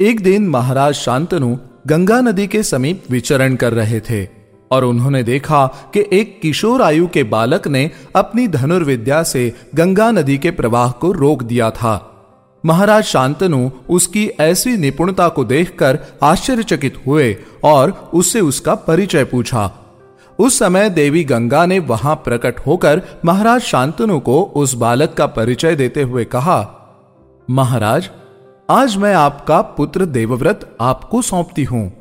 एक दिन महाराज शांतनु गंगा नदी के समीप विचरण कर रहे थे और उन्होंने देखा कि एक किशोर आयु के बालक ने अपनी धनुर्विद्या से गंगा नदी के प्रवाह को रोक दिया था। महाराज शांतनु उसकी ऐसी निपुणता को देखकर आश्चर्यचकित हुए और उससे उसका परिचय पूछा। उस समय देवी गंगा ने वहाँ प्रकट होकर महाराज शांतनु को उस बालक का परिचय देते हुए कहा, महाराज आज मैं आपका पुत्र देवव्रत आपको सौंपती हूँ।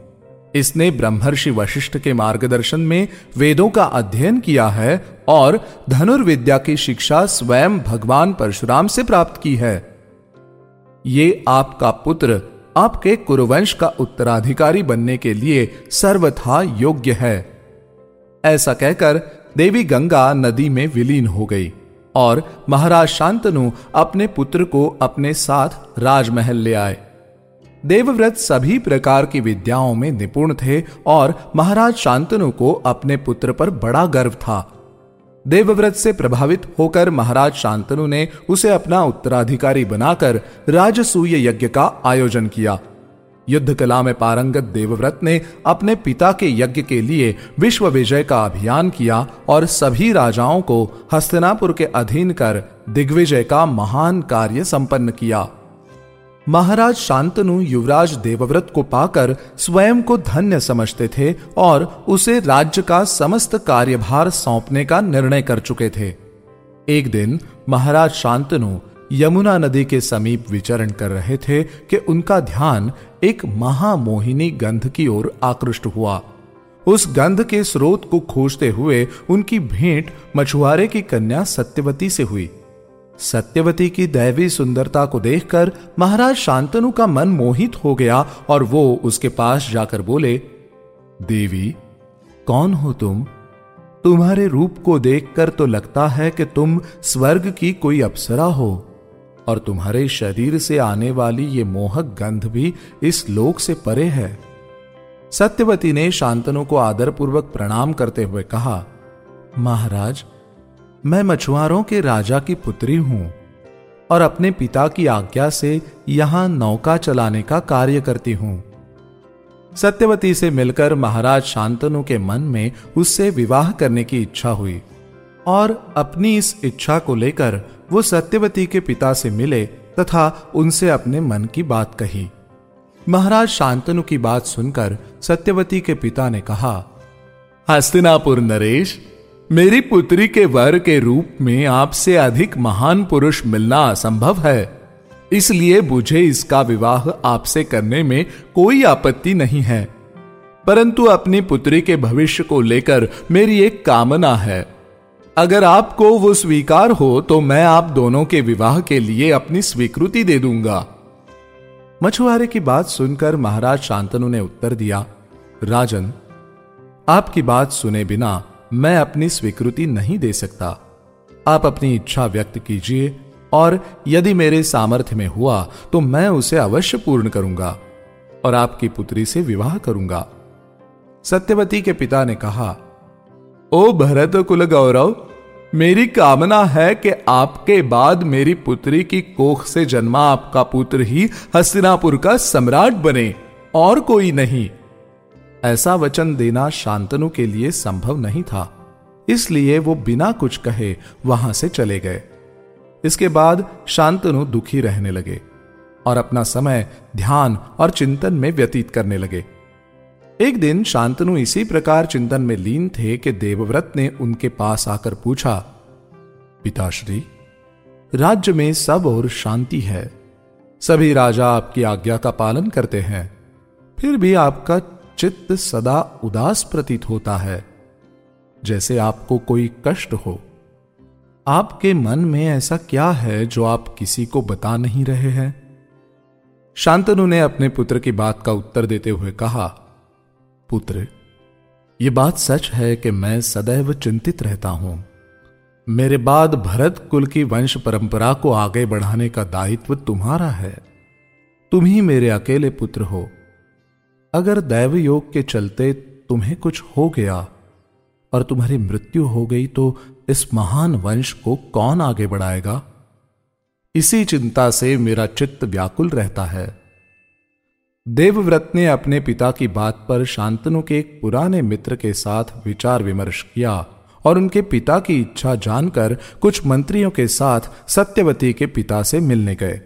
इसने ब्रह्मर्षि वशिष्ठ के मार्गदर्शन में वेदों का अध्ययन किया है और धनुर्विद्या की शिक्षा स्वयं भगवान परशुराम से प्राप्त की है। ये आपका पुत्र आपके कुरुवंश का उत्तराधिकारी बनने के लिए सर्वथा योग्य है। ऐसा कहकर देवी गंगा नदी में विलीन हो गई। और महाराज शांतनु अपने पुत्र को अपने साथ राजमहल ले आए। देवव्रत सभी प्रकार की विद्याओं में निपुण थे और महाराज शांतनु को अपने पुत्र पर बड़ा गर्व था। देवव्रत से प्रभावित होकर महाराज शांतनु ने उसे अपना उत्तराधिकारी बनाकर राजसूय यज्ञ का आयोजन किया। युद्ध कला में पारंगत देवव्रत ने अपने पिता के यज्ञ के लिए विश्व विजय का अभियान किया और सभी राजाओं को हस्तिनापुर के अधीन कर दिग्विजय का महान कार्य संपन्न किया। महाराज शांतनु युवराज देवव्रत को पाकर स्वयं को धन्य समझते थे और उसे राज्य का समस्त कार्यभार सौंपने का निर्णय कर चुके थे। एक दिन महाराज शांतनु यमुना नदी के समीप विचरण कर रहे थे कि उनका ध्यान एक महामोहिनी गंध की ओर आकृष्ट हुआ। उस गंध के स्रोत को खोजते हुए उनकी भेंट मछुआरे की कन्या सत्यवती से हुई। सत्यवती की दैवी सुंदरता को देखकर महाराज शांतनु का मन मोहित हो गया और वो उसके पास जाकर बोले, देवी, कौन हो तुम? तुम्हारे रूप को देखकर तो लगता है कि तुम स्वर्ग की कोई अप्सरा हो। और तुम्हारे शरीर से आने वाली ये मोहक गंध भी इस लोक से परे है। सत्यवती ने शांतनु को आदरपूर्वक प्रणाम करते हुए कहा, महाराज, मैं मछुआरों के राजा की पुत्री हूँ और अपने पिता की आज्ञा से यहाँ नौका चलाने का कार्य करती हूँ। सत्यवती से मिलकर महाराज शांतनु के मन में उससे विवाह करने की इच्छा हुई और अपनी इस इच्छा को लेकर वो सत्यवती के पिता से मिले तथा उनसे अपने मन की बात कही। महाराज शांतनु की बात सुनकर सत्यवती के पिता ने कहा, हस्तिनापुर नरेश, मेरी पुत्री के वर के रूप में आपसे अधिक महान पुरुष मिलना असंभव है। इसलिए मुझे इसका विवाह आपसे करने में कोई आपत्ति नहीं है। परंतु अपनी पुत्री के भविष्य को लेकर मेरी एक कामना है। अगर आपको वो स्वीकार हो तो मैं आप दोनों के विवाह के लिए अपनी स्वीकृति दे दूँगा। मछुआरे की बात सुनकर महाराज शांतनु ने उत्तर दिया, राजन, आपकी बात सुने बिना मैं अपनी स्वीकृति नहीं दे सकता। आप अपनी इच्छा व्यक्त कीजिए, और यदि मेरे सामर्थ्य में हुआ तो मैं उसे अवश्य पूर्ण करूँगा, और आपकी पुत्री से विवाह करूँगा। सत्यवती के पिता ने कहा, ओ भरत कुल गौरव मेरी कामना है कि आपके बाद मेरी पुत्री की कोख से जन्मा आपका पुत्र ही हस्तिनापुर का सम्राट बने, और कोई नहीं। ऐसा वचन देना शांतनु के लिए संभव नहीं था। इसलिए वो बिना कुछ कहे वहाँ से चले गए। इसके बाद शांतनु दुखी रहने लगे और अपना समय ध्यान और चिंतन में व्यतीत करने लगे। एक दिन शांतनु इसी प्रकार चिंतन में लीन थे कि देवव्रत ने उनके पास आकर पूछा, पिताश्री, राज्य में सब और शांति है। सभी राजा आपकी आज्ञा का पालन करते हैं। फिर भी आपका चित्त सदा उदास प्रतीत होता है। जैसे आपको कोई कष्ट हो। आपके मन में ऐसा क्या है जो आप किसी को बता नहीं रहे हैं? शांतनु ने अपने पुत्र की बात का उत्तर देते हुए कहा पुत्र यह बात सच है कि मैं सदैव चिंतित रहता हूँ। मेरे बाद भरत कुल की वंश परंपरा को आगे बढ़ाने का दायित्व तुम्हारा है। तुम ही मेरे अकेले पुत्र हो। अगर दैव योग के चलते तुम्हें कुछ हो गया और तुम्हारी मृत्यु हो गई तो इस महान वंश को कौन आगे बढ़ाएगा? इसी चिंता से मेरा चित्त व्याकुल रहता है। देवव्रत ने अपने पिता की बात पर शांतनु के एक पुराने मित्र के साथ विचार विमर्श किया और उनके पिता की इच्छा जानकर कुछ मंत्रियों के साथ सत्यवती के पिता से मिलने गए।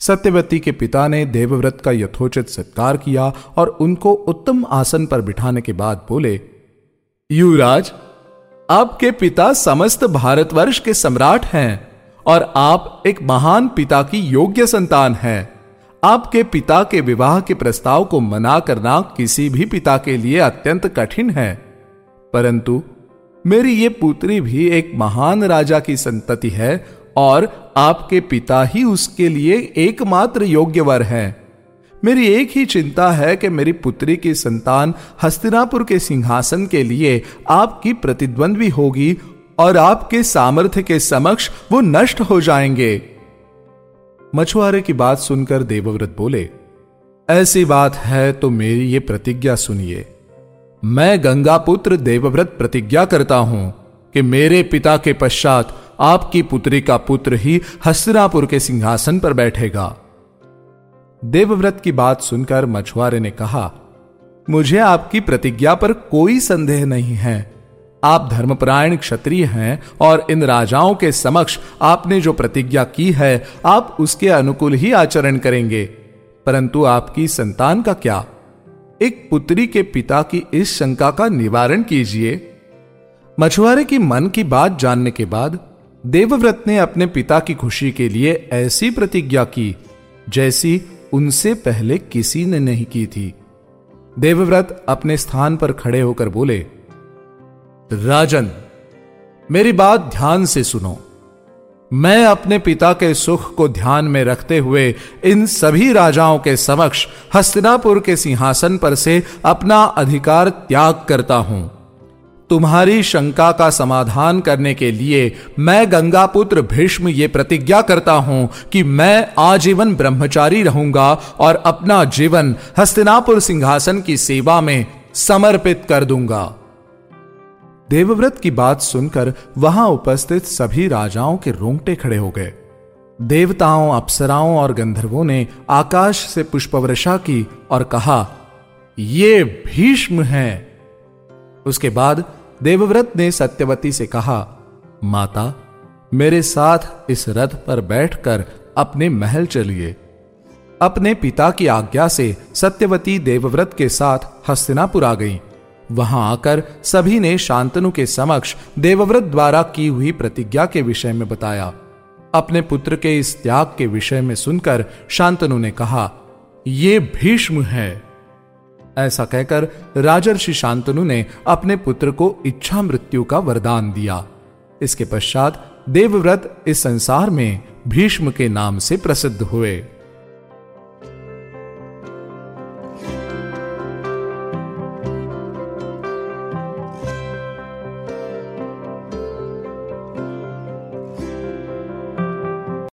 सत्यवती के पिता ने देवव्रत का यथोचित सत्कार किया और उनको उत्तम आसन पर बिठाने के बाद बोले, युवराज, आपके पिता समस्त भारतवर्ष के सम्राट हैं और आप एक महान पिता की योग्य संतान हैं। आपके पिता के विवाह के प्रस्ताव को मना करना किसी भी पिता के लिए अत्यंत कठिन है। परंतु मेरी ये पुत्री भी एक महान राजा की संतति है और आपके पिता ही उसके लिए एकमात्र योग्य वर है। मेरी एक ही चिंता है कि मेरी पुत्री की संतान हस्तिनापुर के सिंहासन के लिए आपकी प्रतिद्वंद्वी होगी और आपके सामर्थ्य के समक्ष वो नष्ट हो जाएँगे। मछुआरे की बात सुनकर देवव्रत बोले, ऐसी बात है तो मेरी ये प्रतिज्ञा सुनिए। मैं गंगा पुत्र देवव्रत प्रतिज्ञा करता हूँ कि मेरे पिता के पश्चात आपकी पुत्री का पुत्र ही हस्तिनापुर के सिंहासन पर बैठेगा। देवव्रत की बात सुनकर मछुआरे ने कहा, मुझे आपकी प्रतिज्ञा पर कोई संदेह नहीं है। आप धर्मपरायण क्षत्रिय हैं और इन राजाओं के समक्ष आपने जो प्रतिज्ञा की है, आप उसके अनुकूल ही आचरण करेंगे। परंतु आपकी संतान का क्या? एक पुत्री के पिता की इस शंका का निवारण कीजिए। मछुआरे की मन की बात जानने के बाद देवव्रत ने अपने पिता की खुशी के लिए ऐसी प्रतिज्ञा की, जैसी उनसे पहले किसी ने नहीं की थी। देवव्रत अपने स्थान पर खड़े होकर बोले राजन, मेरी बात ध्यान से सुनो। मैं अपने पिता के सुख को ध्यान में रखते हुए इन सभी राजाओं के समक्ष हस्तिनापुर के सिंहासन पर से अपना अधिकार त्याग करता हूँ। तुम्हारी शंका का समाधान करने के लिए मैं गंगापुत्र भीष्म ये प्रतिज्ञा करता हूँ कि मैं आजीवन ब्रह्मचारी रहूँगा और अपना जीवन हस्तिनापुर सिंहासन की सेवा में समर्पित कर दूँगा। देवव्रत की बात सुनकर वहाँ उपस्थित सभी राजाओं के रोंगटे खड़े हो गए। देवताओं, अप्सराओं और गंधर्वों ने आकाश से पुष्पवर्षा की और कहा, ये भीष्म हैं। उसके बाद देवव्रत ने सत्यवती से कहा, माता, मेरे साथ इस रथ पर बैठकर अपने महल चलिए। अपने पिता की आज्ञा से सत्यवती देवव्रत के साथ हस्तिनापुर आ गई। वहाँ आकर सभी ने शांतनु के समक्ष देवव्रत द्वारा की हुई प्रतिज्ञा के विषय में बताया। अपने पुत्र के इस त्याग के विषय में सुनकर शांतनु ने कहा, ये भीष्म है। ऐसा कहकर राजर्षि शांतनु ने अपने पुत्र को इच्छा मृत्यु का वरदान दिया। इसके पश्चात देवव्रत इस संसार में भीष्म के नाम से प्रसिद्ध हुए।